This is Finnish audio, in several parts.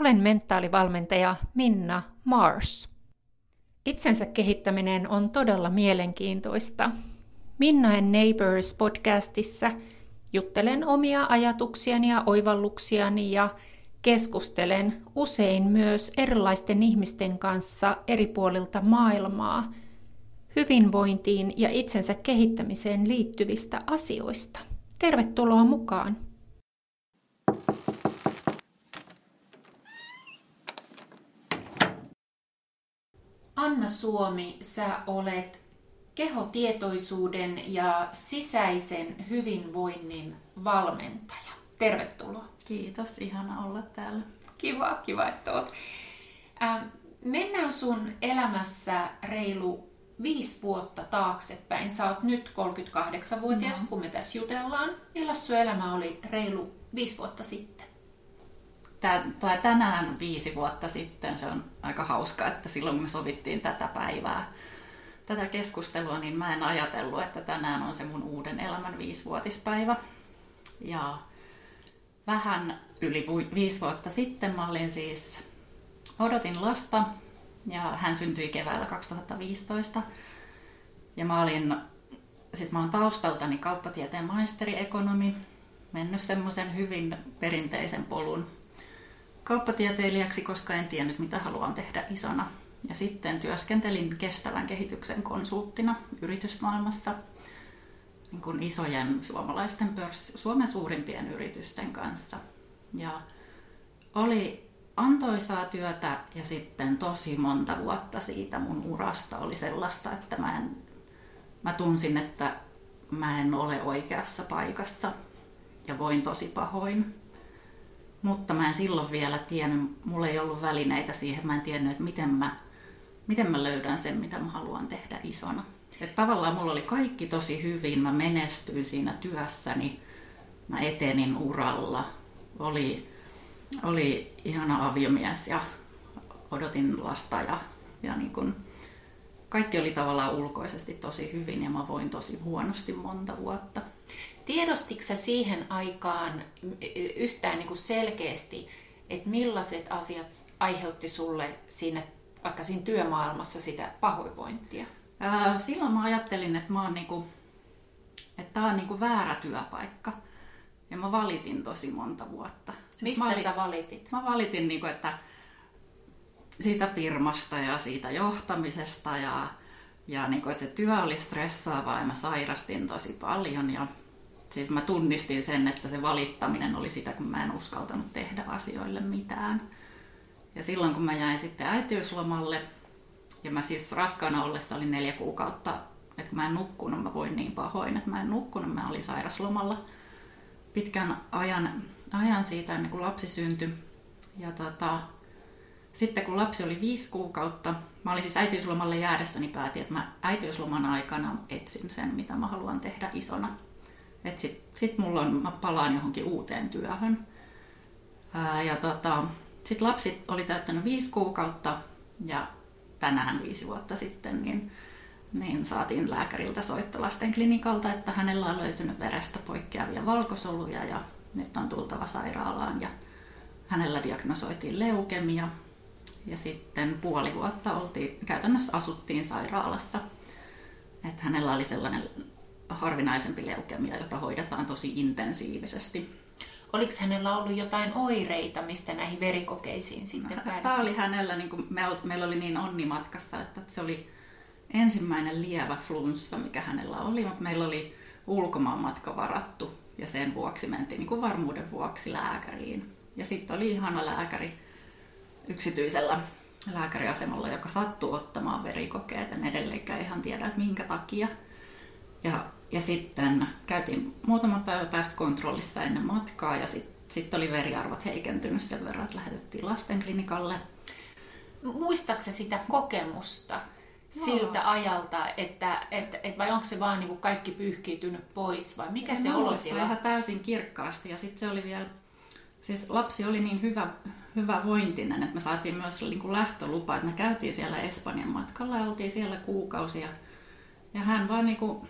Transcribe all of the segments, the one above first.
Olen mentaalivalmentaja Minna Mars. Itsensä kehittäminen on todella mielenkiintoista. Minna and Neighbors podcastissa juttelen omia ajatuksiani ja oivalluksiani ja keskustelen usein myös erilaisten ihmisten kanssa eri puolilta maailmaa hyvinvointiin ja itsensä kehittämiseen liittyvistä asioista. Tervetuloa mukaan! Anna Suomi, sä olet kehotietoisuuden ja sisäisen hyvinvoinnin valmentaja. Tervetuloa. Kiitos, ihana olla täällä. Kiva, kiva, että oot. Äh, mennään sun elämässä reilu viisi vuotta taaksepäin. Sä oot nyt 38-vuotias, no. kun me tässä jutellaan. Millä sun elämä oli reilu viisi vuotta sitten? Tai tänään viisi vuotta sitten, se on aika hauska, että silloin kun me sovittiin tätä päivää, tätä keskustelua, niin mä en ajatellut, että tänään on se mun uuden elämän viisivuotispäivä. Ja vähän yli viisi vuotta sitten mä olin siis, odotin lasta ja hän syntyi keväällä 2015. Ja mä olin, siis mä oon taustaltani kauppatieteen maisteri, ekonomi, mennyt semmoisen hyvin perinteisen polun kauppatieteilijäksi, koska en tiennyt mitä haluan tehdä isona. Ja sitten työskentelin kestävän kehityksen konsulttina yritysmaailmassa niin kuin isojen suomalaisten pörs, Suomen suurimpien yritysten kanssa. Ja oli antoisaa työtä ja sitten tosi monta vuotta siitä mun urasta oli sellaista, että mä, en, mä tunsin, että mä en ole oikeassa paikassa ja voin tosi pahoin. Mutta mä en silloin vielä tiennyt, mulla ei ollut välineitä siihen, mä en tiennyt, että miten mä, miten mä löydän sen, mitä mä haluan tehdä isona. Että tavallaan mulla oli kaikki tosi hyvin, mä menestyin siinä työssäni, mä etenin uralla, oli, oli ihana aviomies ja odotin lasta ja, ja niin kun, kaikki oli tavallaan ulkoisesti tosi hyvin ja mä voin tosi huonosti monta vuotta. Tiedostitko sä siihen aikaan yhtään niin kuin selkeästi, että millaiset asiat aiheutti sulle siinä, vaikka siinä työmaailmassa sitä pahoinvointia? Ää, silloin mä ajattelin, että mä oon niinku, että tää on niinku väärä työpaikka. Ja mä valitin tosi monta vuotta. Siis Mistä mä sä valitit? Mä valitin, niinku, että siitä firmasta ja siitä johtamisesta ja, ja niinku, että se työ oli stressaavaa ja mä sairastin tosi paljon. Ja siis mä tunnistin sen, että se valittaminen oli sitä, kun mä en uskaltanut tehdä asioille mitään. Ja silloin kun mä jäin sitten äitiyslomalle, ja mä siis raskaana ollessa olin neljä kuukautta, että mä en nukkunut, mä voin niin pahoin, että mä en nukkunut, mä olin sairaslomalla pitkän ajan, ajan siitä ennen kuin lapsi syntyi. Ja tota, sitten kun lapsi oli viisi kuukautta, mä olin siis äitiyslomalle jäädessäni päätin, että mä äitiysloman aikana etsin sen, mitä mä haluan tehdä isona. Että sit, sit mulla on, mä palaan johonkin uuteen työhön. Ää, ja tota, sitten lapsi oli täyttänyt viisi kuukautta ja tänään viisi vuotta sitten, niin, niin saatiin lääkäriltä soitto lasten klinikalta, että hänellä on löytynyt verestä poikkeavia valkosoluja ja nyt on tultava sairaalaan. Ja hänellä diagnosoitiin leukemia ja sitten puoli vuotta oltiin, käytännössä asuttiin sairaalassa. Että hänellä oli sellainen harvinaisempi leukemia, jota hoidetaan tosi intensiivisesti. Oliko hänellä ollut jotain oireita, mistä näihin verikokeisiin sitten päädyttiin? Tämä oli hänellä, niin kuin me, meillä oli niin onnimatkassa, että se oli ensimmäinen lievä flunssa, mikä hänellä oli, mutta meillä oli ulkomaanmatka varattu ja sen vuoksi mentiin niin kuin varmuuden vuoksi lääkäriin. Ja sitten oli ihana lääkäri yksityisellä lääkäriasemalla, joka sattui ottamaan verikokeet. En edelleenkään ihan tiedä, että minkä takia. Ja ja sitten käytiin muutama päivä päästä kontrollissa ennen matkaa ja sitten sit oli veriarvot heikentynyt sen verran, että lähetettiin lastenklinikalle. Muistaaksä sitä kokemusta no. siltä ajalta, että, että, että vai onko se vaan niin kuin kaikki pyyhkiytynyt pois vai mikä en se sillä? ihan täysin kirkkaasti ja sitten se oli vielä, siis lapsi oli niin hyvä, hyvä vointinen, että me saatiin myös niin kuin lähtölupa, että me käytiin siellä Espanjan matkalla ja oltiin siellä kuukausia ja hän vaan niin kuin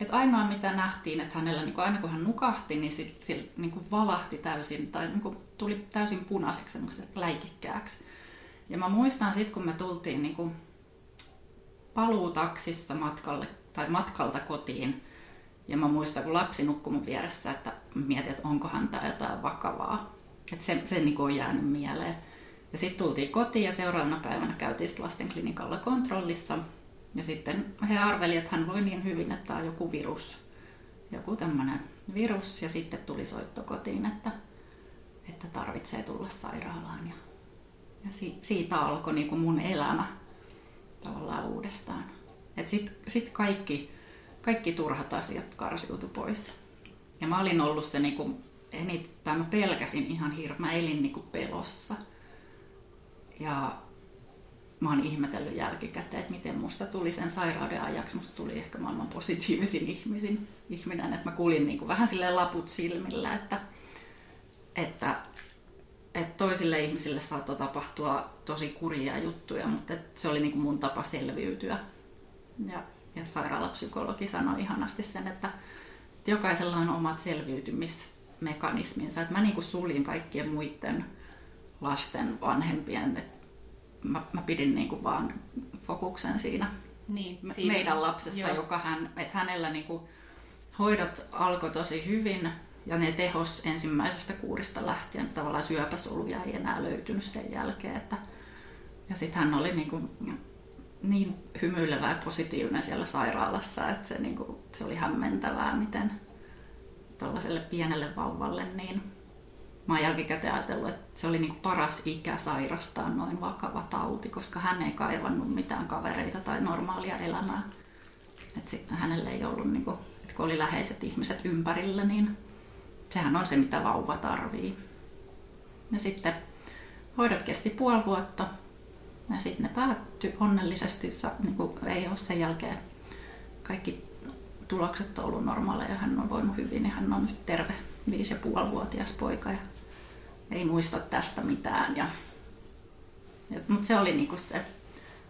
et ainoa mitä nähtiin, että hänellä niin kuin, aina kun hän nukahti, niin sit, sit, niin kuin valahti täysin tai niin kuin, tuli täysin punaiseksi läikikkääksi. Ja mä muistan sitten, kun me tultiin niin kuin, paluutaksissa matkalle tai matkalta kotiin, ja mä muistan, kun lapsi nukkui mun vieressä, että mietin, että onkohan tämä jotain vakavaa. Että se, se niin on jäänyt mieleen. Ja sitten tultiin kotiin ja seuraavana päivänä käytiin lastenklinikalla kontrollissa. Ja sitten he arvelivat, että hän voi niin hyvin, että tämä on joku virus. Joku tämmöinen virus. Ja sitten tuli soitto kotiin, että, että tarvitsee tulla sairaalaan. Ja, ja si, siitä alkoi niin kuin mun elämä tavallaan uudestaan. Sitten sit kaikki, kaikki turhat asiat karsiutui pois. Ja mä olin ollut se, niin kuin, enit, tai mä pelkäsin ihan hirveä, mä elin niin kuin pelossa. Ja mä oon ihmetellyt jälkikäteen, että miten musta tuli sen sairauden ajaksi. Musta tuli ehkä maailman positiivisin ihmisen, ihminen, että mä kulin niin kuin vähän silleen laput silmillä, että, että, että toisille ihmisille saattoi tapahtua tosi kurjia juttuja, mutta se oli niin kuin mun tapa selviytyä. Ja, ja sairaalapsykologi sanoi ihanasti sen, että jokaisella on omat selviytymismekanisminsa. Että mä niin kuin suljin kaikkien muiden lasten vanhempien, että mä, mä pidin niin kuin vaan fokuksen siinä, niin, siinä. meidän lapsessa, Joo. joka hän, että hänellä niin kuin hoidot alkoi tosi hyvin ja ne tehos ensimmäisestä kuurista lähtien. Tavallaan syöpäsoluja ei enää löytynyt sen jälkeen. Että, ja sitten hän oli niin, kuin, niin hymyilevä ja positiivinen siellä sairaalassa, että se, niin kuin, se oli hämmentävää, miten tällaiselle pienelle vauvalle niin mä oon jälkikäteen ajatellut, että se oli niin paras ikä sairastaa noin vakava tauti, koska hän ei kaivannut mitään kavereita tai normaalia elämää. Et hänelle ei ollut, niin kuin, että kun oli läheiset ihmiset ympärillä, niin sehän on se, mitä vauva tarvii. Ja sitten hoidot kesti puoli vuotta ja sitten ne päättyi onnellisesti. Niin kuin ei ole sen jälkeen kaikki tulokset on ollut normaaleja ja hän on voinut hyvin ja hän on nyt terve viisi ja poika ja ei muista tästä mitään. Ja, ja, mutta se oli niinku se,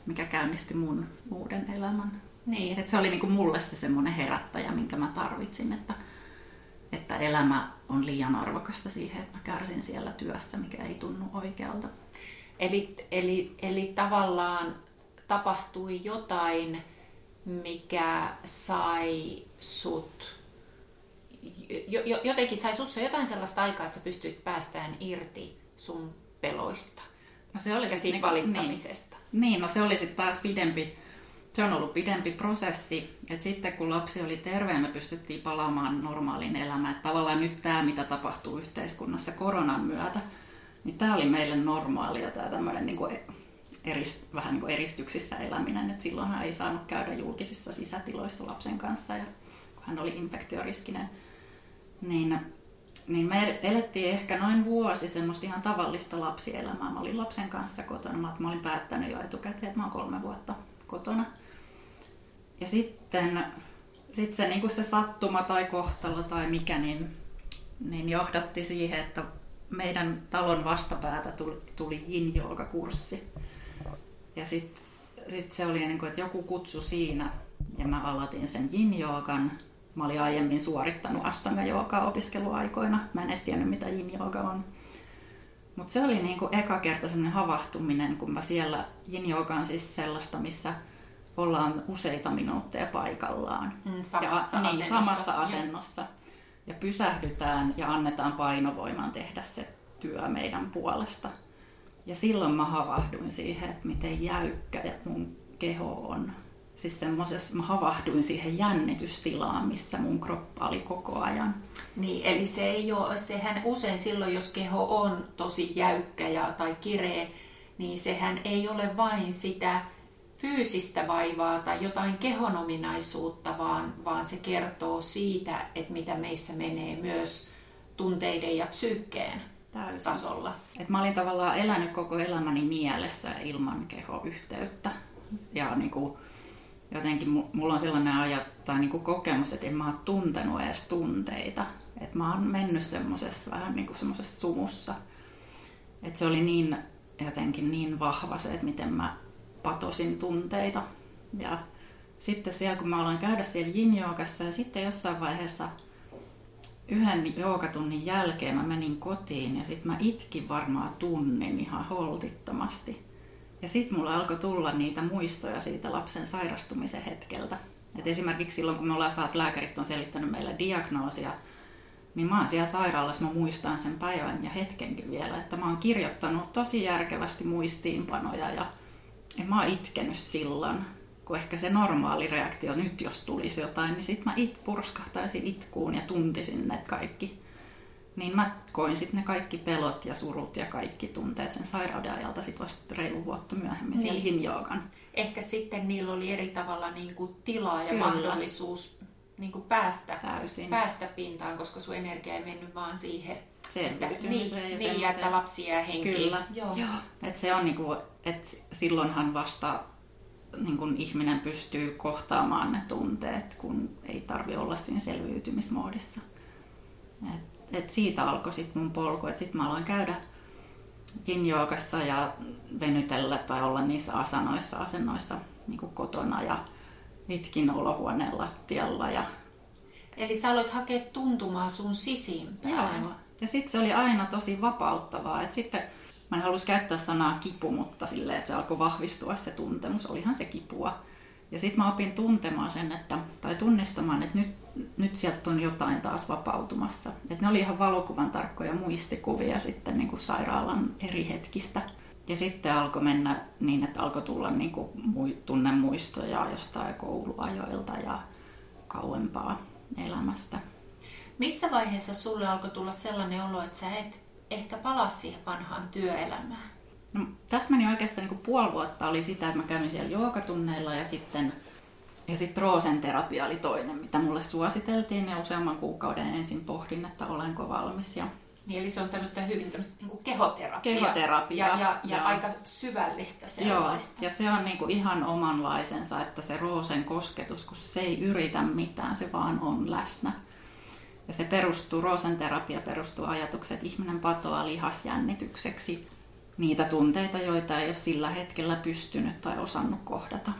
mikä käynnisti mun uuden elämän. Niin. Et se oli niinku mulle se semmoinen herättäjä, minkä mä tarvitsin, että, että elämä on liian arvokasta siihen, että mä kärsin siellä työssä, mikä ei tunnu oikealta. Eli, eli, eli tavallaan tapahtui jotain, mikä sai sut jotenkin sai sussa jotain sellaista aikaa, että sä pystyit päästään irti sun peloista. No se oli ja siitä niin, valittamisesta. Niin, niin, no se oli sitten taas pidempi, se on ollut pidempi prosessi. että sitten kun lapsi oli terve, me pystyttiin palaamaan normaaliin elämään. Että tavallaan nyt tämä, mitä tapahtuu yhteiskunnassa koronan myötä, niin tämä oli meille normaalia, tämä tämmöinen niin kuin erist, vähän niin kuin eristyksissä eläminen. Että silloinhan ei saanut käydä julkisissa sisätiloissa lapsen kanssa, ja kun hän oli infektioriskinen niin, niin me elettiin ehkä noin vuosi semmoista ihan tavallista lapsielämää. Mä olin lapsen kanssa kotona. Mä, olin päättänyt jo etukäteen, että mä oon kolme vuotta kotona. Ja sitten sit se, niin se sattuma tai kohtalo tai mikä, niin, niin johdatti siihen, että meidän talon vastapäätä tuli, tuli yin kurssi Ja sitten sit se oli niin kuin, että joku kutsu siinä ja mä aloitin sen yin Mä olin aiemmin suorittanut astanga joogaa opiskeluaikoina. Mä en edes tiennyt, mitä yin jooga on. Mutta se oli niinku eka kerta sellainen havahtuminen, kun mä siellä yin on siis sellaista, missä ollaan useita minuutteja paikallaan. Mm, samassa, ja, niin, samassa asennossa. Ja pysähdytään ja annetaan painovoiman tehdä se työ meidän puolesta. Ja silloin mä havahduin siihen, että miten jäykkä mun keho on siis semmoisessa, mä havahduin siihen jännitystilaan, missä mun kroppa oli koko ajan. Niin, eli se ei ole, sehän usein silloin, jos keho on tosi jäykkä ja, tai kireä, niin sehän ei ole vain sitä fyysistä vaivaa tai jotain kehonominaisuutta, vaan, vaan se kertoo siitä, että mitä meissä menee myös tunteiden ja psyykkeen Täysin. tasolla. Et mä olin tavallaan elänyt koko elämäni mielessä ilman kehoyhteyttä. Ja niin kuin, jotenkin mulla on sellainen ajat, tai niin kuin kokemus, että en mä ole tuntenut edes tunteita. Että mä oon mennyt semmoisessa vähän niin kuin semmoisessa sumussa. Että se oli niin jotenkin niin vahva se, että miten mä patosin tunteita. Ja sitten siellä kun mä aloin käydä siellä yin ja sitten jossain vaiheessa yhden joogatunnin jälkeen mä menin kotiin ja sitten mä itkin varmaan tunnin ihan holtittomasti. Ja sitten mulla alkoi tulla niitä muistoja siitä lapsen sairastumisen hetkeltä. Et esimerkiksi silloin, kun me ollaan saatu, lääkärit on selittänyt meille diagnoosia, niin mä oon siellä sairaalassa, mä muistan sen päivän ja hetkenkin vielä, että mä oon kirjoittanut tosi järkevästi muistiinpanoja ja en mä oon itkenyt silloin, kun ehkä se normaali reaktio nyt, jos tulisi jotain, niin sit mä it purskahtaisin itkuun ja tuntisin ne kaikki. Niin mä koin sitten ne kaikki pelot ja surut ja kaikki tunteet sen sairauden ajalta sit vasta reilu vuotta myöhemmin niin. siellä hinjoogan. Ehkä sitten niillä oli eri tavalla niin kuin tilaa ja Kyllä. mahdollisuus niin kuin päästä, Täysin. päästä pintaan, koska sun energia ei mennyt vaan siihen että, niin, ja niin että lapsi jää henkiin. Kyllä. Joo. Joo. Et se on niinku, et silloinhan vasta niin kun ihminen pystyy kohtaamaan ne tunteet, kun ei tarvi olla siinä selviytymismoodissa. Et, et siitä alkoi sitten mun polku, että sitten mä aloin käydä yin ja venytellä tai olla niissä asanoissa, asennoissa niin kotona ja itkin olohuoneen lattialla. Ja... Eli sä aloit hakea tuntumaa sun sisimpään. Joo. Ja sitten se oli aina tosi vapauttavaa. Et sitten mä en halusi käyttää sanaa kipu, mutta silleen, että se alkoi vahvistua se tuntemus. Olihan se kipua. Ja sitten mä opin tuntemaan sen, että, tai tunnistamaan, että nyt, nyt sieltä on jotain taas vapautumassa. Että ne oli ihan valokuvan tarkkoja muistikuvia sitten niin kuin sairaalan eri hetkistä. Ja sitten alkoi mennä niin, että alkoi tulla niin kuin tunnemuistoja jostain kouluajoilta ja kauempaa elämästä. Missä vaiheessa sulle alkoi tulla sellainen olo, että sä et ehkä palaa siihen vanhaan työelämään? No, tässä meni oikeastaan niin kuin puoli vuotta oli sitä, että mä kävin siellä joogatunneilla ja sitten ja sitten roosenterapia oli toinen, mitä mulle suositeltiin ja useamman kuukauden ensin pohdin, että olenko valmis. Ja niin, eli se on tämmöistä hyvin tämmöistä niin kuin kehoterapia. Kehoterapia. Ja, ja, ja, ja aika syvällistä sellaista. Joo, ja se on niin kuin ihan omanlaisensa, että se roosen kosketus, kun se ei yritä mitään, se vaan on läsnä. Ja se perustuu, roosen terapia perustuu ajatukset, että ihminen patoaa lihasjännitykseksi niitä tunteita, joita ei ole sillä hetkellä pystynyt tai osannut kohdata.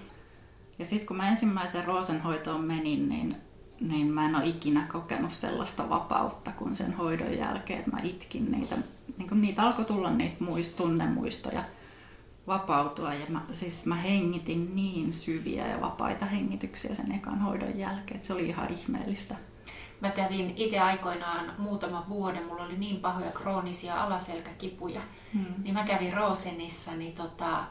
Ja sitten kun mä ensimmäisen roosenhoitoon menin, niin niin mä en ole ikinä kokenut sellaista vapautta kuin sen hoidon jälkeen, että mä itkin niitä, niin kuin niitä alkoi tulla niitä muist, tunnemuistoja vapautua ja mä, siis mä hengitin niin syviä ja vapaita hengityksiä sen ekan hoidon jälkeen, että se oli ihan ihmeellistä. Mä kävin itse aikoinaan muutaman vuoden, mulla oli niin pahoja kroonisia alaselkäkipuja, hmm. niin mä kävin Rosenissa, niin tota,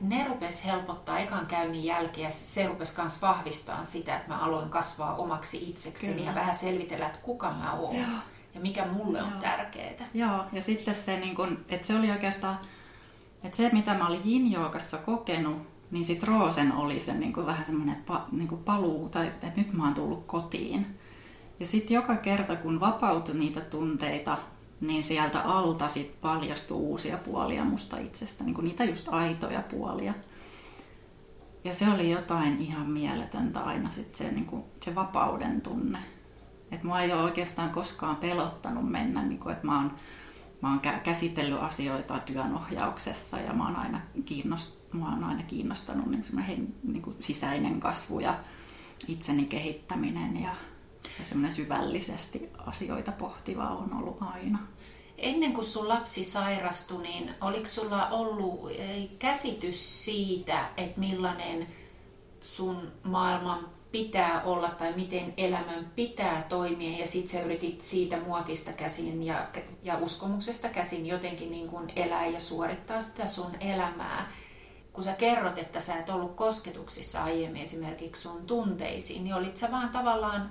ne rupes helpottaa ekan käynnin jälkeen ja se rupes myös vahvistaa sitä, että mä aloin kasvaa omaksi itsekseni Kyllä. ja vähän selvitellä, että kuka mä oon Joo. ja mikä mulle Joo. on tärkeää. Joo, ja sitten se, niin kun, että se oli oikeastaan, että se mitä mä olin yin kokenut, niin sitten Roosen oli se niin kuin vähän semmoinen pa, niin kuin paluu, tai että nyt mä oon tullut kotiin. Ja sitten joka kerta, kun vapautui niitä tunteita, niin sieltä alta sit paljastui uusia puolia musta itsestä, niin kuin niitä just aitoja puolia. Ja se oli jotain ihan mieletöntä aina sit se, niin kuin, se vapauden tunne. Että mua ei ole oikeastaan koskaan pelottanut mennä, niin kuin, että mä oon, mä oon käsitellyt asioita työnohjauksessa ja mä oon aina, kiinnost, mua on aina kiinnostanut niin niin kuin sisäinen kasvu ja itseni kehittäminen ja ja semmoinen syvällisesti asioita pohtiva on ollut aina. Ennen kuin sun lapsi sairastui, niin oliko sulla ollut käsitys siitä, että millainen sun maailman pitää olla tai miten elämän pitää toimia ja sitten sä yritit siitä muotista käsin ja, ja uskomuksesta käsin jotenkin niin kuin elää ja suorittaa sitä sun elämää. Kun sä kerrot, että sä et ollut kosketuksissa aiemmin esimerkiksi sun tunteisiin, niin olit sä vaan tavallaan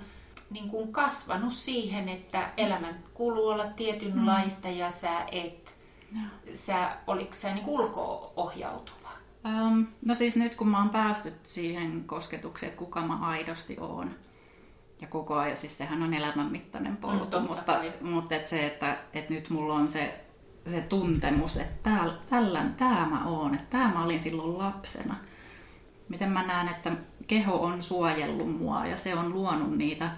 niin kuin kasvanut siihen, että elämän kuuluu olla tietynlaista mm. ja sä et, no. sä, oliko sä niin ulko-ohjautuva? Um, no siis nyt kun mä oon päässyt siihen kosketukseen, että kuka mä aidosti oon, ja koko ajan, siis sehän on elämänmittainen polku, mm, mutta, mutta et se, että, että nyt mulla on se, se tuntemus, että täällä, tällä, tää mä oon, että tää mä olin silloin lapsena. Miten mä näen, että keho on suojellut mua ja se on luonut niitä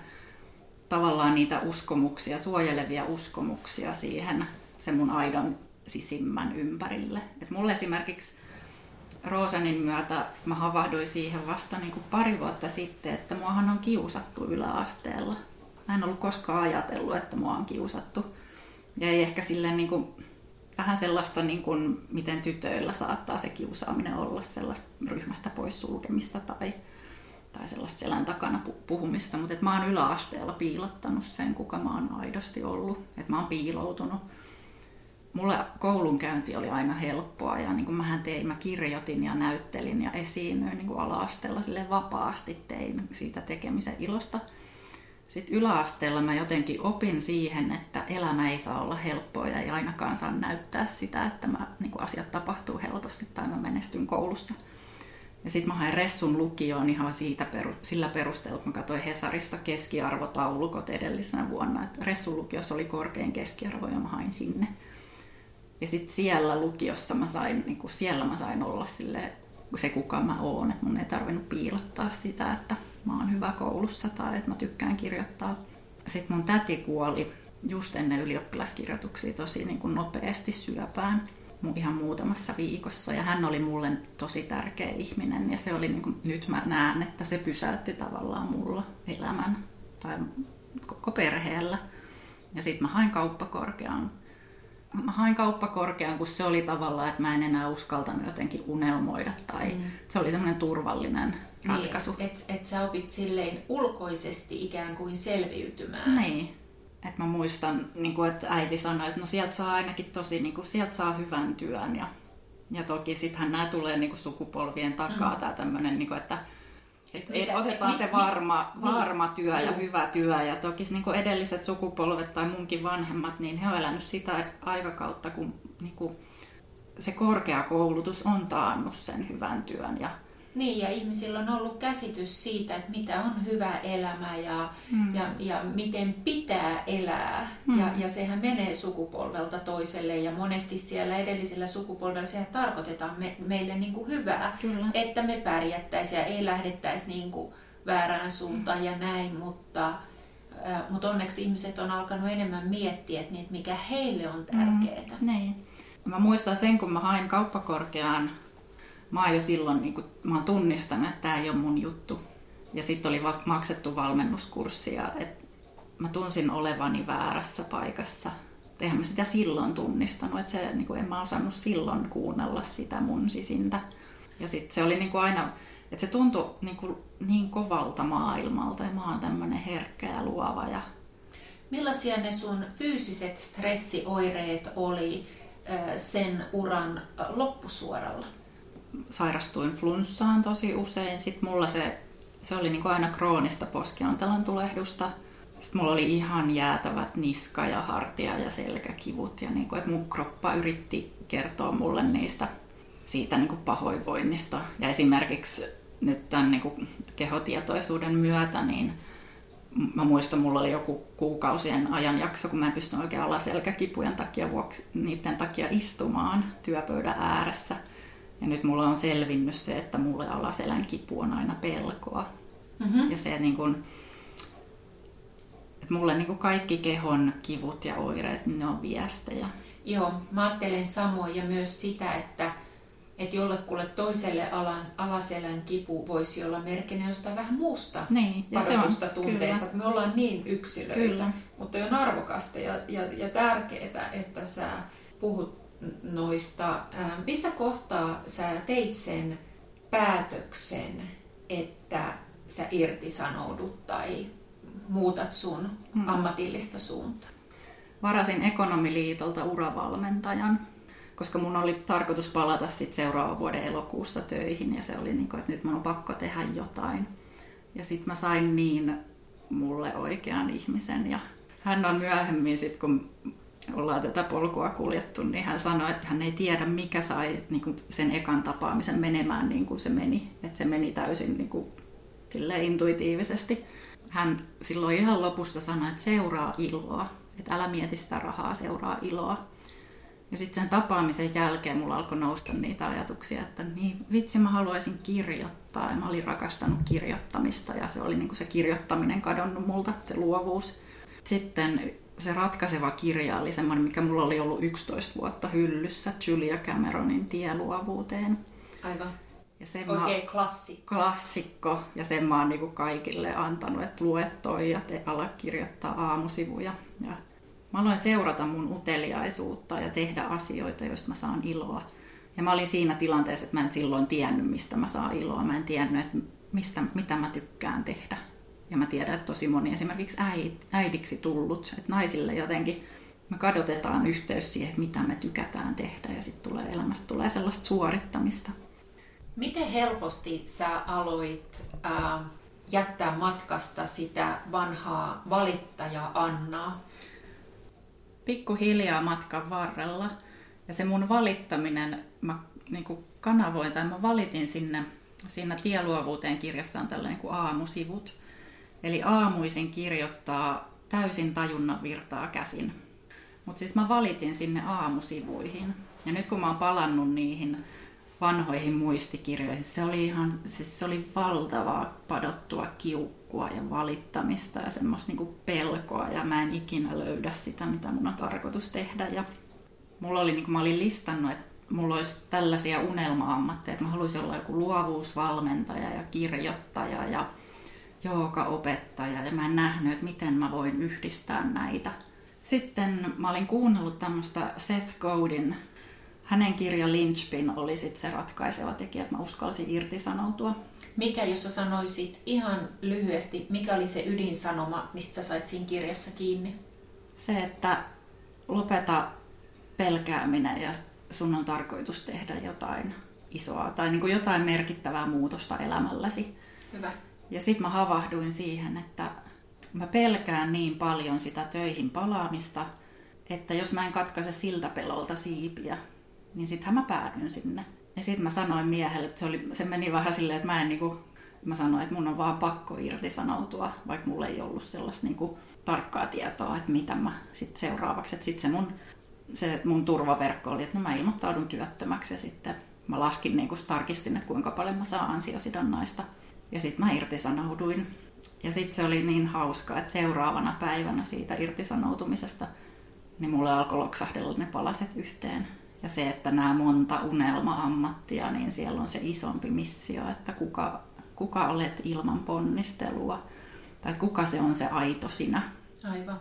tavallaan niitä uskomuksia, suojelevia uskomuksia siihen sen mun aidon sisimmän ympärille. Et mulle esimerkiksi Roosanin myötä mä havahduin siihen vasta niin kuin pari vuotta sitten, että muahan on kiusattu yläasteella. Mä en ollut koskaan ajatellut, että mua on kiusattu. Ja ei ehkä silleen niin kuin, vähän sellaista, niin kuin, miten tytöillä saattaa se kiusaaminen olla, sellaista ryhmästä pois sulkemista tai, tai sellaista selän takana puhumista. Mutta mä oon yläasteella piilottanut sen, kuka mä oon aidosti ollut. Että mä oon piiloutunut mulle koulunkäynti oli aina helppoa ja niin kuin mähän tein, mä kirjoitin ja näyttelin ja esiinnyin niin kuin ala-asteella sille vapaasti tein siitä tekemisen ilosta. Sitten yläasteella mä jotenkin opin siihen, että elämä ei saa olla helppoa ja ei ainakaan saa näyttää sitä, että mä, niin kuin asiat tapahtuu helposti tai mä menestyn koulussa. Ja sitten mä hain Ressun lukioon ihan siitä peru, sillä perusteella, että mä katsoin Hesarista keskiarvotaulukot edellisenä vuonna. Että Ressun lukiossa oli korkein keskiarvo ja mä hain sinne. Ja sitten siellä lukiossa mä sain, niin kuin siellä mä sain olla sille se kuka mä oon, että mun ei tarvinnut piilottaa sitä, että mä oon hyvä koulussa tai että mä tykkään kirjoittaa. Sitten mun täti kuoli just ennen ylioppilaskirjoituksia tosi niin nopeasti syöpään ihan muutamassa viikossa. Ja hän oli mulle tosi tärkeä ihminen ja se oli niin kuin, nyt mä näen, että se pysäytti tavallaan mulla elämän tai koko perheellä. Ja sitten mä hain kauppakorkeaan mä hain kauppakorkean, kun se oli tavallaan, että mä en enää uskaltanut jotenkin unelmoida tai mm. se oli semmoinen turvallinen ratkaisu. Niin, että et sä opit silleen ulkoisesti ikään kuin selviytymään. Niin. Et mä muistan, niin kuin, että äiti sanoi, että no sieltä saa ainakin tosi, niin kuin, sieltä saa hyvän työn ja, ja toki sittenhän nämä tulee niin kuin sukupolvien takaa mm. tämä tämmöinen, niin kuin, että et, et otetaan se varma, niin, varma työ ja hyvä työ. Ja toki niin kuin edelliset sukupolvet tai munkin vanhemmat, niin he ovat elänyt sitä aikakautta, kun niin kuin se korkeakoulutus on taannut sen hyvän työn ja niin, ja ihmisillä on ollut käsitys siitä, että mitä on hyvä elämä ja, mm. ja, ja miten pitää elää. Mm. Ja, ja sehän menee sukupolvelta toiselle ja monesti siellä edellisellä sukupolvella sehän tarkoitetaan me, meille niin kuin hyvää, Kyllä. että me pärjättäisiin ja ei lähdettäisi niin kuin väärään suuntaan mm. ja näin, mutta, äh, mutta onneksi ihmiset on alkanut enemmän miettiä, että niin, mikä heille on tärkeää. Mm. Niin. Mä muistan sen, kun mä hain kauppakorkeaan mä oon jo silloin niin kun, mä oon tunnistanut, että tämä ei ole mun juttu. Ja sitten oli maksettu valmennuskurssi ja et mä tunsin olevani väärässä paikassa. Eihän mä sitä silloin tunnistanut, että se, niin kuin, en mä osannut silloin kuunnella sitä mun sisintä. Ja sitten se oli niin kuin aina, että se tuntui niin, kuin niin kovalta maailmalta ja mä oon tämmönen herkkä ja luova. Ja... Millaisia ne sun fyysiset stressioireet oli sen uran loppusuoralla? Sairastuin flunssaan tosi usein. Sitten mulla se, se oli niin kuin aina kroonista poskiontelon tulehdusta. Sitten mulla oli ihan jäätävät niska- ja hartia- ja selkäkivut. Ja niin kuin, että mun kroppa yritti kertoa mulle niistä siitä niin kuin pahoinvoinnista. Ja esimerkiksi nyt tämän niin kuin kehotietoisuuden myötä, niin mä muistan, mulla oli joku kuukausien ajanjakso, kun mä en pystynyt oikein alaselkäkipujen takia vuoksi, niiden takia istumaan työpöydän ääressä – ja nyt mulla on selvinnyt se, että mulle alaselän kipu on aina pelkoa. Mm-hmm. Ja se niin kun, että mulle niin kuin kaikki kehon kivut ja oireet, niin ne on viestejä. Joo, mä ajattelen samoin ja myös sitä, että, että jollekulle toiselle alan, alaselän kipu voisi olla merkkinä jostain vähän muusta niin, ja se on, tunteesta. Kyllä. Me ollaan niin yksilöitä, kyllä. mutta on arvokasta ja, ja, ja tärkeää, että sä puhut noista. Missä kohtaa sä teit sen päätöksen, että sä irtisanoudut tai muutat sun hmm. ammatillista suuntaa? Varasin ekonomiliitolta uravalmentajan, koska mun oli tarkoitus palata sit seuraavan vuoden elokuussa töihin ja se oli niin kuin, että nyt mun on pakko tehdä jotain. Ja sitten mä sain niin mulle oikean ihmisen ja hän on myöhemmin, sit, kun ollaan tätä polkua kuljettu, niin hän sanoi, että hän ei tiedä, mikä sai niin kuin sen ekan tapaamisen menemään niin kuin se meni. Että se meni täysin niin kuin, intuitiivisesti. Hän silloin ihan lopussa sanoi, että seuraa iloa. Että älä mieti sitä rahaa, seuraa iloa. Ja sitten sen tapaamisen jälkeen mulla alkoi nousta niitä ajatuksia, että niin vitsi mä haluaisin kirjoittaa. Ja mä olin rakastanut kirjoittamista ja se oli niin kuin se kirjoittaminen kadonnut multa, se luovuus. Sitten se ratkaiseva kirja oli semmoinen, mikä mulla oli ollut 11 vuotta hyllyssä, Julia Cameronin Tie luovuuteen. Aivan. Ja sen Oikein klassikko. Klassikko. Ja sen mä oon niin kaikille antanut, että lue toi ja te ala kirjoittaa aamusivuja. Ja mä aloin seurata mun uteliaisuutta ja tehdä asioita, joista mä saan iloa. Ja mä olin siinä tilanteessa, että mä en silloin tiennyt, mistä mä saan iloa. Mä en tiennyt, että mistä, mitä mä tykkään tehdä. Ja mä tiedän, että tosi moni esimerkiksi äid, äidiksi tullut, että naisille jotenkin me kadotetaan yhteys siihen, että mitä me tykätään tehdä ja sitten tulee elämästä tulee sellaista suorittamista. Miten helposti sä aloit äh, jättää matkasta sitä vanhaa valittaja Annaa? Pikkuhiljaa matkan varrella. Ja se mun valittaminen, mä niin kanavoin tai mä valitin sinne, siinä tieluovuuteen kirjassa on tällainen kuin aamusivut. Eli aamuisin kirjoittaa täysin tajunnan virtaa käsin. Mutta siis mä valitin sinne aamusivuihin. Ja nyt kun mä oon palannut niihin vanhoihin muistikirjoihin, se oli ihan, siis se oli valtavaa padottua kiukkua ja valittamista ja semmoista niinku pelkoa ja mä en ikinä löydä sitä, mitä mun on tarkoitus tehdä. Ja mulla oli, niin kuin mä olin listannut, että mulla olisi tällaisia unelma-ammatteja, että mä haluaisin olla joku luovuusvalmentaja ja kirjoittaja ja opettaja ja mä en nähnyt, että miten mä voin yhdistää näitä. Sitten mä olin kuunnellut tämmöistä Seth Godin, hänen kirja Lynchpin oli sitten se ratkaiseva tekijä, että mä uskalsin irtisanoutua. Mikä, jos sä sanoisit ihan lyhyesti, mikä oli se ydinsanoma, mistä sä sait siinä kirjassa kiinni? Se, että lopeta pelkääminen ja sun on tarkoitus tehdä jotain isoa tai niin kuin jotain merkittävää muutosta elämälläsi. Hyvä. Ja sitten mä havahduin siihen, että mä pelkään niin paljon sitä töihin palaamista, että jos mä en katkaise siltä pelolta siipiä, niin sittenhän mä päädyn sinne. Ja sitten mä sanoin miehelle, että se, oli, se meni vähän silleen, että mä en niinku, mä sanoin, että mun on vaan pakko irtisanoutua, vaikka mulla ei ollut sellaista niinku tarkkaa tietoa, että mitä mä sitten seuraavaksi. Että sitten se mun, se mun turvaverkko oli, että no mä ilmoittaudun työttömäksi ja sitten mä laskin, niin tarkistin, että kuinka paljon mä saan ansiosidonnaista. Ja sitten mä irtisanouduin. Ja sitten se oli niin hauska, että seuraavana päivänä siitä irtisanoutumisesta niin mulle alkoi loksahdella ne palaset yhteen. Ja se, että nämä monta unelma-ammattia, niin siellä on se isompi missio, että kuka, kuka olet ilman ponnistelua. Tai kuka se on se aito sinä. Aivan.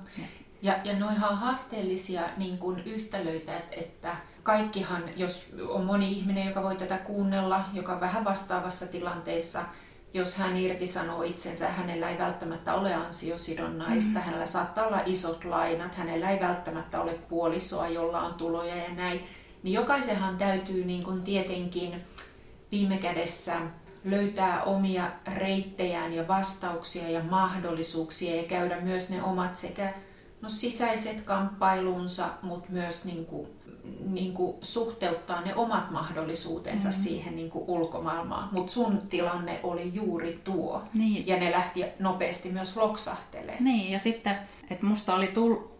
Ja, ja noihan on haasteellisia niin kuin yhtälöitä, että, että kaikkihan, jos on moni ihminen, joka voi tätä kuunnella, joka on vähän vastaavassa tilanteessa – jos hän irtisanoo itsensä, hänellä ei välttämättä ole ansiosidonnaista, mm. hänellä saattaa olla isot lainat, hänellä ei välttämättä ole puolisoa, jolla on tuloja ja näin, niin jokaisenhan täytyy niin kuin tietenkin viime kädessä löytää omia reittejään ja vastauksia ja mahdollisuuksia ja käydä myös ne omat sekä no, sisäiset kamppailunsa, mutta myös niin kuin niin kuin suhteuttaa ne omat mahdollisuutensa mm. siihen niin kuin ulkomaailmaan. Mutta sun tilanne oli juuri tuo. Niin. Ja ne lähti nopeasti myös loksahtelemaan. Niin, ja sitten, että musta oli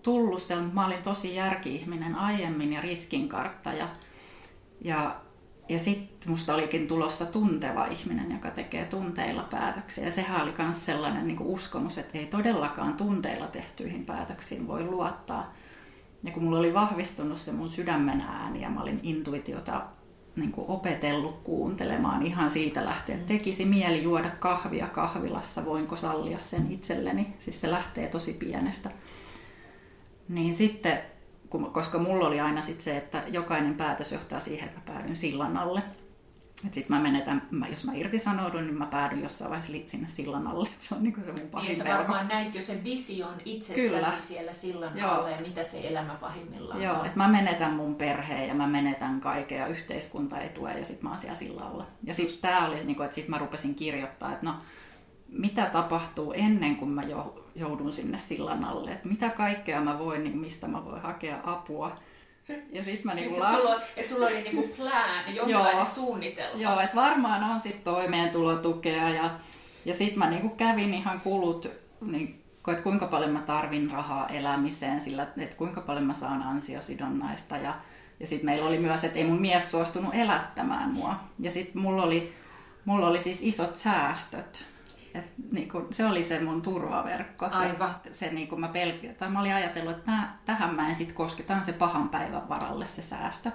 tullut se, mä olin tosi järki-ihminen aiemmin ja riskinkarttaja. Ja, ja sitten musta olikin tulossa tunteva ihminen, joka tekee tunteilla päätöksiä. Ja sehän oli myös sellainen niin uskomus, että ei todellakaan tunteilla tehtyihin päätöksiin voi luottaa ja kun mulla oli vahvistunut se mun sydämen ääni ja mä olin intuitiota niin kuin opetellut kuuntelemaan ihan siitä lähtien, että tekisi mieli juoda kahvia kahvilassa, voinko sallia sen itselleni. Siis se lähtee tosi pienestä. Niin sitten, koska mulla oli aina sit se, että jokainen päätös johtaa siihen, että mä päädyn sillan alle – sitten mä menetän, mä, jos mä irtisanoudun, niin mä päädyn jossain vaiheessa sinne sillan alle. Se on niin se mun pahin niin, sä varmaan näit jo sen vision itsestäsi Kyllä. siellä sillan Joo. alle ja mitä se elämä pahimmillaan Joo, on. että mä menetän mun perheen ja mä menetän kaikkea yhteiskuntaetua ja sitten mä oon siellä sillalla. Ja sitten tää oli, niin kuin, että sitten mä rupesin kirjoittaa, että no mitä tapahtuu ennen kuin mä joudun sinne sillan alle. Että mitä kaikkea mä voin, niin mistä mä voin hakea apua ja sit mä niinku las... sulla, et sulla oli niinku plan, jonkinlainen suunnitelma. Joo, että varmaan on sit toimeentulotukea ja, ja sit mä niinku kävin ihan kulut, niin, että kuinka paljon mä tarvin rahaa elämiseen, sillä että kuinka paljon mä saan ansiosidonnaista ja, ja sitten meillä oli myös, että ei mun mies suostunut elättämään mua. Ja sitten mulla oli, mulla oli siis isot säästöt. Et niinku, se oli se mun turvaverkko. Aivan. Se, niinku, mä, pelk- tai mä olin ajatellut, että täh- tähän mä en sitten koske. Tämä on se pahan päivän varalle se säästö.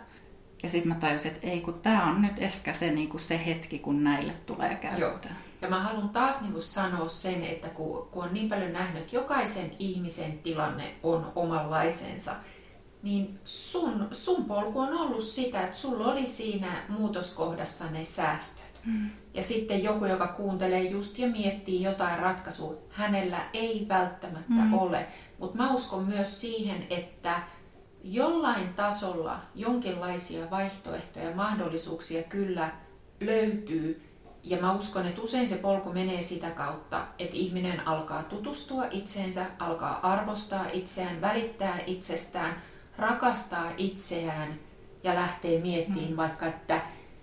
Ja sitten mä tajusin, että ei kun tämä on nyt ehkä se, niin kuin se hetki, kun näille tulee käyttää. Joo. Ja mä haluan taas niin kuin sanoa sen, että kun, kun on niin paljon nähnyt, että jokaisen ihmisen tilanne on omanlaisensa, niin sun, sun polku on ollut sitä, että sulla oli siinä muutoskohdassa ne säästöt. Mm. Ja sitten joku, joka kuuntelee just ja miettii jotain ratkaisua, hänellä ei välttämättä mm. ole. Mutta mä uskon myös siihen, että jollain tasolla jonkinlaisia vaihtoehtoja ja mahdollisuuksia kyllä löytyy. Ja mä uskon, että usein se polku menee sitä kautta, että ihminen alkaa tutustua itseensä, alkaa arvostaa itseään, välittää itsestään, rakastaa itseään ja lähtee miettimään mm. vaikka, että,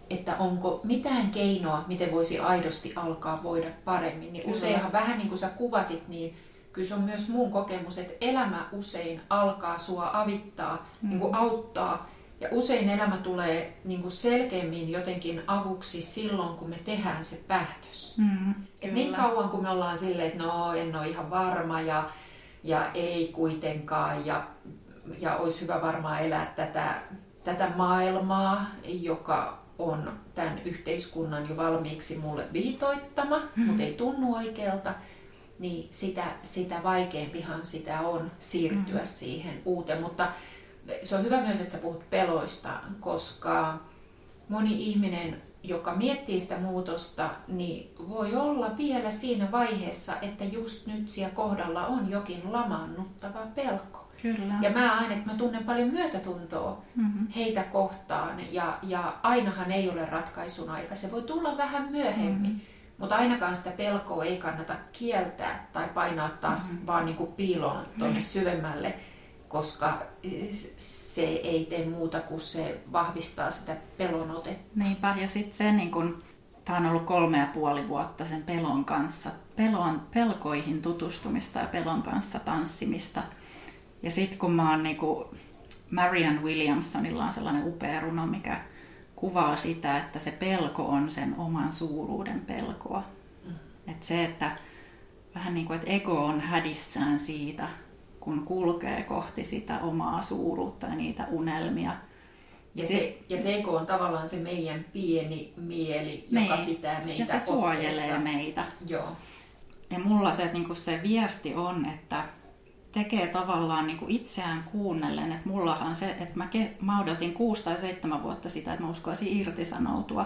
että onko mitään keinoa, miten voisi aidosti alkaa voida paremmin. Niin useinhan vähän niin kuin sä kuvasit, niin kyllä se on myös mun kokemus, että elämä usein alkaa sua avittaa, mm. niin kuin auttaa. Ja usein elämä tulee niin kuin selkeämmin jotenkin avuksi silloin, kun me tehdään se päätös. Mm, Et niin kauan kun me ollaan silleen, että no en ole ihan varma ja, ja ei kuitenkaan ja, ja olisi hyvä varmaan elää tätä, tätä maailmaa, joka on tämän yhteiskunnan jo valmiiksi mulle viitoittama, mm. mutta ei tunnu oikealta niin sitä, sitä vaikeampihan sitä on siirtyä mm. siihen uuteen. Mutta se on hyvä myös, että sä puhut peloista, koska moni ihminen, joka miettii sitä muutosta, niin voi olla vielä siinä vaiheessa, että just nyt siellä kohdalla on jokin lamaannuttava pelko. Kyllä. Ja mä aina, että mä tunnen paljon myötätuntoa mm-hmm. heitä kohtaan ja, ja ainahan ei ole ratkaisun aika. Se voi tulla vähän myöhemmin. Mm-hmm. Mutta ainakaan sitä pelkoa ei kannata kieltää tai painaa taas mm-hmm. vaan niin kuin piiloon tuonne mm-hmm. syvemmälle, koska se ei tee muuta kuin se vahvistaa sitä pelon otetta. Niinpä, ja sitten se, niin kun, tämä on ollut kolme ja puoli vuotta sen pelon kanssa, pelon, pelkoihin tutustumista ja pelon kanssa tanssimista. Ja sitten kun mä oon niin kuin, Marian Williamsonilla on sellainen upea runo, mikä kuvaa sitä, että se pelko on sen oman suuruuden pelkoa. Mm. Et se, että vähän niin kuin, että ego on hädissään siitä, kun kulkee kohti sitä omaa suuruutta ja niitä unelmia. Ja se, ja se ego on tavallaan se meidän pieni mieli, me, joka niin. pitää meitä Ja se suojelee meitä. Joo. Ja mulla se, niin kuin se viesti on, että tekee tavallaan niin kuin itseään kuunnellen. Että mullahan se, että mä, ke, mä odotin kuusi tai seitsemän vuotta sitä, että mä uskoisin irtisanoutua.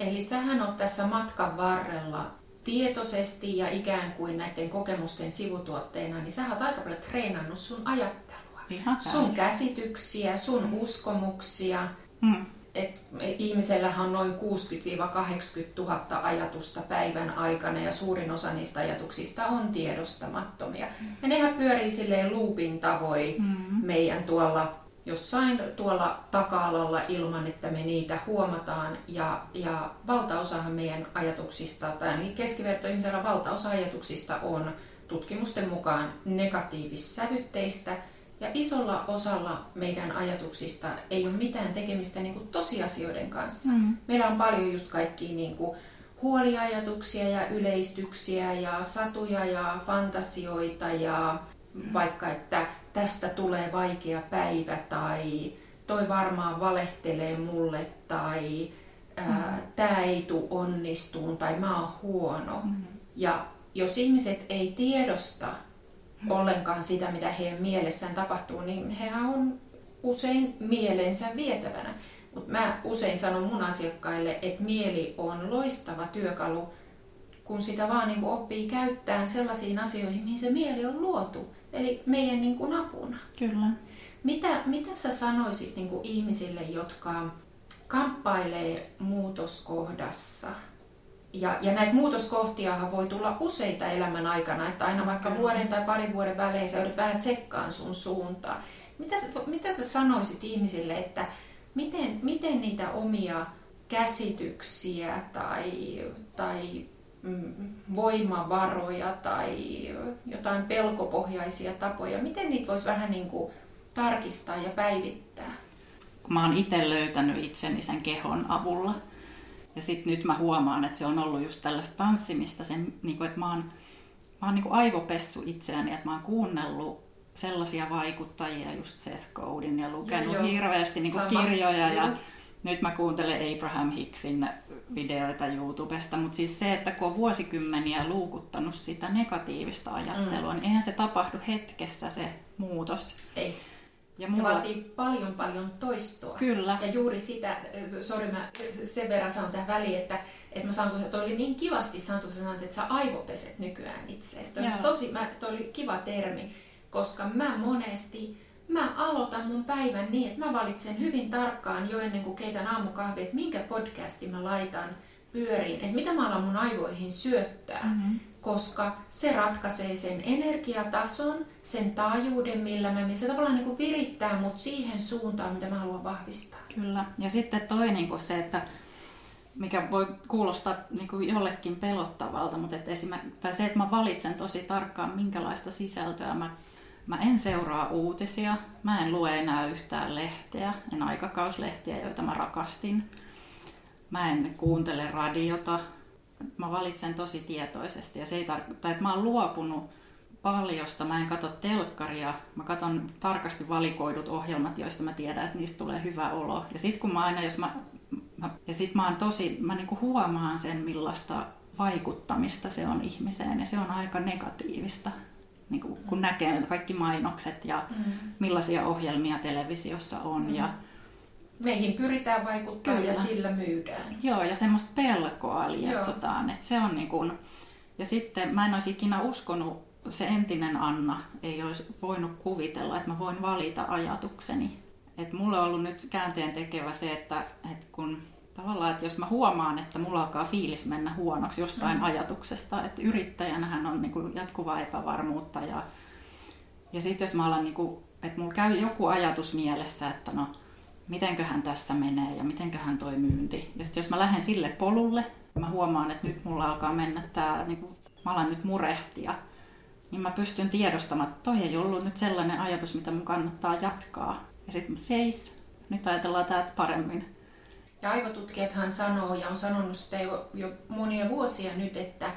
Eli sähän on tässä matkan varrella tietoisesti ja ikään kuin näiden kokemusten sivutuotteena, niin sä oot aika paljon treenannut sun ajattelua. Ihan sun käsityksiä, sun uskomuksia. Hmm et ihmisellähän on noin 60-80 000 ajatusta päivän aikana ja suurin osa niistä ajatuksista on tiedostamattomia. Mm. Ja nehän pyörii silleen loopin tavoin mm. meidän tuolla jossain tuolla taka-alalla ilman, että me niitä huomataan. Ja, ja valtaosahan meidän ajatuksista, tai ainakin keskivertoihmisellä valtaosa ajatuksista on tutkimusten mukaan negatiivissävytteistä – ja isolla osalla meidän ajatuksista ei ole mitään tekemistä niin kuin tosiasioiden kanssa. Mm. Meillä on paljon just kaikkia niin kuin huoliajatuksia ja yleistyksiä ja satuja ja fantasioita ja mm. vaikka, että tästä tulee vaikea päivä tai toi varmaan valehtelee mulle tai mm. tämä ei tule onnistuun tai mä oon huono. Mm. Ja jos ihmiset ei tiedosta ollenkaan sitä, mitä heidän mielessään tapahtuu, niin hehän on usein mielensä vietävänä. Mutta mä usein sanon mun asiakkaille, että mieli on loistava työkalu, kun sitä vaan niin oppii käyttämään sellaisiin asioihin, mihin se mieli on luotu. Eli meidän niin kuin apuna. Kyllä. Mitä, mitä sä sanoisit niin kuin ihmisille, jotka kamppailee muutoskohdassa – ja, ja näitä muutoskohtiahan voi tulla useita elämän aikana, että aina vaikka Kyllä. vuoden tai parin vuoden välein sä joudut vähän tsekkaan sun suuntaa. Mitä sä, mitä sä sanoisit ihmisille, että miten, miten niitä omia käsityksiä tai, tai mm, voimavaroja tai jotain pelkopohjaisia tapoja, miten niitä voisi vähän niin kuin tarkistaa ja päivittää? Kun mä oon itse löytänyt itseni sen kehon avulla, ja sitten nyt mä huomaan, että se on ollut just tällaista tanssimista, sen, niin kuin, että mä oon, mä oon niin kuin aivopessu itseäni, että mä oon kuunnellut sellaisia vaikuttajia, just Seth Godin ja lukenut joo, joo. hirveästi niin kuin kirjoja ja nyt mä kuuntelen Abraham Hicksin videoita YouTubesta, mutta siis se, että kun on vuosikymmeniä luukuttanut sitä negatiivista ajattelua, mm. niin eihän se tapahdu hetkessä se muutos. Ei. Ja mulla... Se vaatii paljon paljon toistoa. Kyllä. Ja juuri sitä, sori mä sen verran sanon tähän väliin, että, että mä sanon, kun se toi oli niin kivasti sanottu, sä sanoit, että sä aivopeset nykyään itseäsi. Toi, tosi, mä, toi oli kiva termi, koska mä monesti mä aloitan mun päivän niin, että mä valitsen hyvin tarkkaan jo ennen kuin keitän aamukahvia, että minkä podcasti mä laitan pyöriin, että mitä mä alan mun aivoihin syöttää, mm-hmm. Koska se ratkaisee sen energiatason, sen taajuuden, millä mä se tavallaan niin kuin virittää mut siihen suuntaan, mitä mä haluan vahvistaa. Kyllä. Ja sitten toi niin kuin se, että mikä voi kuulostaa niin kuin jollekin pelottavalta, mutta että tai se, että mä valitsen tosi tarkkaan, minkälaista sisältöä mä Mä en seuraa uutisia, mä en lue enää yhtään lehteä, en aikakauslehtiä, joita mä rakastin. Mä en kuuntele radiota. Mä valitsen tosi tietoisesti ja se ei tarkoita, että mä oon luopunut paljosta. Mä en katso telkkaria, mä katson tarkasti valikoidut ohjelmat, joista mä tiedän, että niistä tulee hyvä olo. Ja sit kun mä aina, jos mä, mä ja sit mä oon tosi, mä niinku huomaan sen, millaista vaikuttamista se on ihmiseen ja se on aika negatiivista niin kuin, kun näkee kaikki mainokset ja mm. millaisia ohjelmia televisiossa on. Mm. Ja, Meihin pyritään vaikuttaa Kyllä. ja sillä myydään. Joo, ja semmoista pelkoa lietsotaan. Että se on niin kuin, ja sitten mä en olisi ikinä uskonut, se entinen Anna ei olisi voinut kuvitella, että mä voin valita ajatukseni. että mulla on ollut nyt käänteen tekevä se, että, että kun tavallaan, että jos mä huomaan, että mulla alkaa fiilis mennä huonoksi jostain mm. ajatuksesta, että yrittäjänähän on niin kuin jatkuvaa epävarmuutta ja, ja sitten jos mä alan, niin kuin, että mulla käy joku ajatus mielessä, että no, mitenköhän tässä menee ja mitenköhän toi myynti. Ja sitten jos mä lähden sille polulle mä huomaan, että nyt mulla alkaa mennä tää, niin kuin, mä alan nyt murehtia, niin mä pystyn tiedostamaan, että toi ei ollut nyt sellainen ajatus, mitä mun kannattaa jatkaa. Ja sitten seis, nyt ajatellaan täältä paremmin ja aivotutkijathan sanoo ja on sanonut sitä jo, jo monia vuosia nyt, että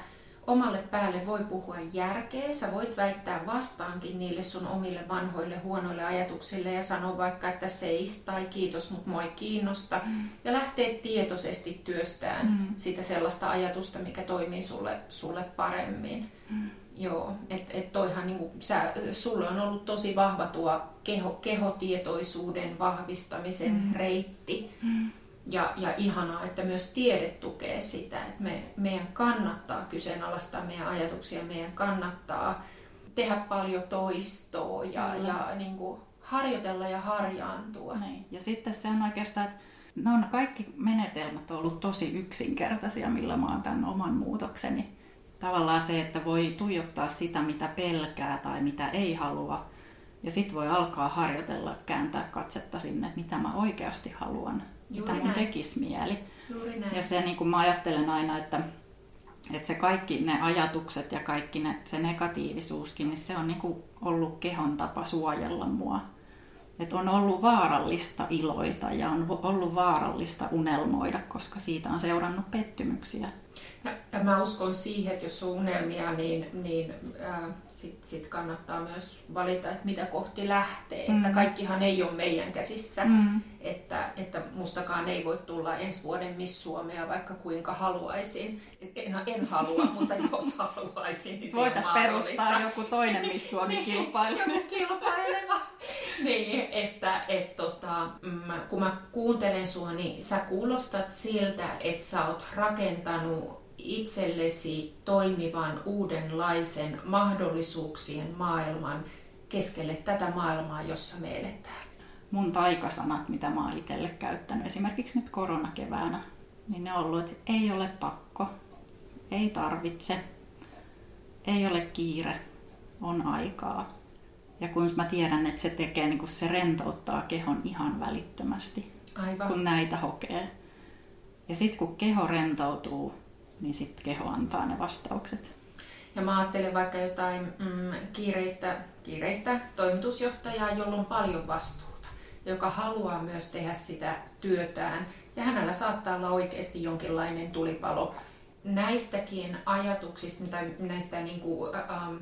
omalle päälle voi puhua järkeä. Sä voit väittää vastaankin niille sun omille vanhoille huonoille ajatuksille ja sanoa vaikka, että seis tai kiitos, mutta mua ei kiinnosta. Mm. Ja lähtee tietoisesti työstään mm. sitä sellaista ajatusta, mikä toimii sulle, sulle paremmin. Mm. Joo, että et toihan niinku, sä, sulle on ollut tosi vahva tuo keho, kehotietoisuuden vahvistamisen mm. reitti. Mm. Ja, ja ihanaa, että myös tiede tukee sitä, että me, meidän kannattaa kyseenalaistaa meidän ajatuksia, meidän kannattaa tehdä paljon toistoa ja, ja niin kuin harjoitella ja harjaantua. Niin. Ja sitten se on oikeastaan, että ne on kaikki menetelmät on ollut tosi yksinkertaisia, millä mä oon tämän oman muutokseni. Tavallaan se, että voi tuijottaa sitä, mitä pelkää tai mitä ei halua. Ja sitten voi alkaa harjoitella, kääntää katsetta sinne, että mitä mä oikeasti haluan Juuri mitä mun tekisi mieli. Juuri näin. Ja se niin kuin mä ajattelen aina, että, että se kaikki ne ajatukset ja kaikki ne, se negatiivisuuskin, niin se on niin kuin ollut kehon tapa suojella mua. Että on ollut vaarallista iloita ja on ollut vaarallista unelmoida, koska siitä on seurannut pettymyksiä. Ja, mä uskon siihen, että jos on unelmia, niin, niin äh, sitten sit kannattaa myös valita, että mitä kohti lähtee. Mm. Että kaikkihan ei ole meidän käsissä. Mm. Että, että mustakaan ei voi tulla ensi vuoden Miss Suomea, vaikka kuinka haluaisin. En, en halua, mutta jos haluaisin, niin Voitaisiin perustaa joku toinen Miss Suomi-kilpailu. joku kilpaileva. niin, että et, tota, mä, kun mä kuuntelen sua, niin sä kuulostat siltä, että sä oot rakentanut itsellesi toimivan uudenlaisen mahdollisuuksien maailman keskelle tätä maailmaa, jossa me eletään. Mun taikasanat, mitä mä oon itselle käyttänyt, esimerkiksi nyt koronakeväänä, niin ne on ollut, että ei ole pakko, ei tarvitse, ei ole kiire, on aikaa. Ja kun mä tiedän, että se tekee, niin kun se rentouttaa kehon ihan välittömästi, Aivan. kun näitä hokee. Ja sitten kun keho rentoutuu, niin sitten keho antaa ne vastaukset. Ja mä ajattelen vaikka jotain mm, kiireistä, kiireistä toimitusjohtajaa, jolla on paljon vastuuta, joka haluaa myös tehdä sitä työtään. Ja hänellä saattaa olla oikeasti jonkinlainen tulipalo näistäkin ajatuksista, tai näistä niin kuin, ähm,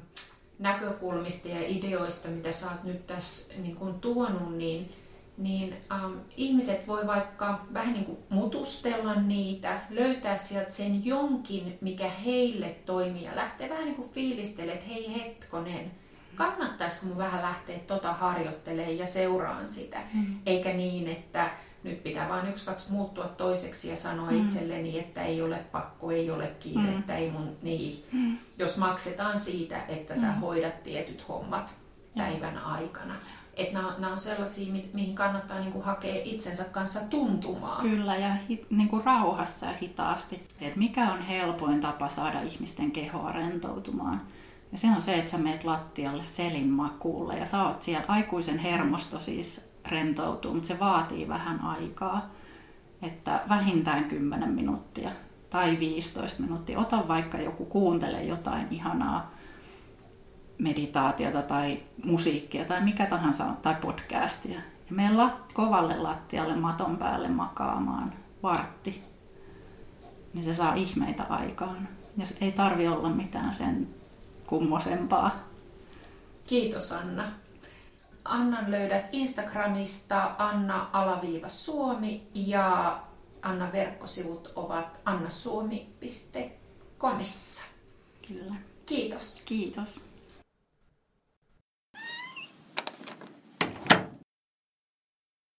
näkökulmista ja ideoista, mitä sä oot nyt tässä niin kuin tuonut, niin niin ähm, ihmiset voi vaikka vähän niin kuin mutustella niitä, löytää sieltä sen jonkin, mikä heille toimii ja lähtee vähän niin kuin fiilistelemään, että hei hetkonen, kannattaisiko mun vähän lähteä tota harjoittelemaan ja seuraan sitä, mm. eikä niin, että nyt pitää vain yksi, kaksi muuttua toiseksi ja sanoa mm. itselleni, että ei ole pakko, ei ole kiirettä, mm. ei mun, niin. Mm. Jos maksetaan siitä, että sä mm. hoidat tietyt hommat päivän aikana. Että nämä, nämä on sellaisia, mihin kannattaa niin kuin hakea itsensä kanssa tuntumaan. Kyllä, ja hi, niin kuin rauhassa ja hitaasti. Et mikä on helpoin tapa saada ihmisten kehoa rentoutumaan? Ja se on se, että sä meet lattialle selin makuulle ja sä oot siellä aikuisen hermosto siis rentoutuu, mutta se vaatii vähän aikaa. Että vähintään 10 minuuttia tai 15 minuuttia. Ota vaikka joku kuuntele jotain ihanaa meditaatiota tai musiikkia tai mikä tahansa tai podcastia. Ja mene lat, kovalle lattialle maton päälle makaamaan vartti. Niin se saa ihmeitä aikaan. Ja ei tarvi olla mitään sen kummosempaa. Kiitos Anna. Annan löydät Instagramista Anna-Suomi ja Anna verkkosivut ovat annasuomi.comissa. Kyllä. Kiitos. Kiitos.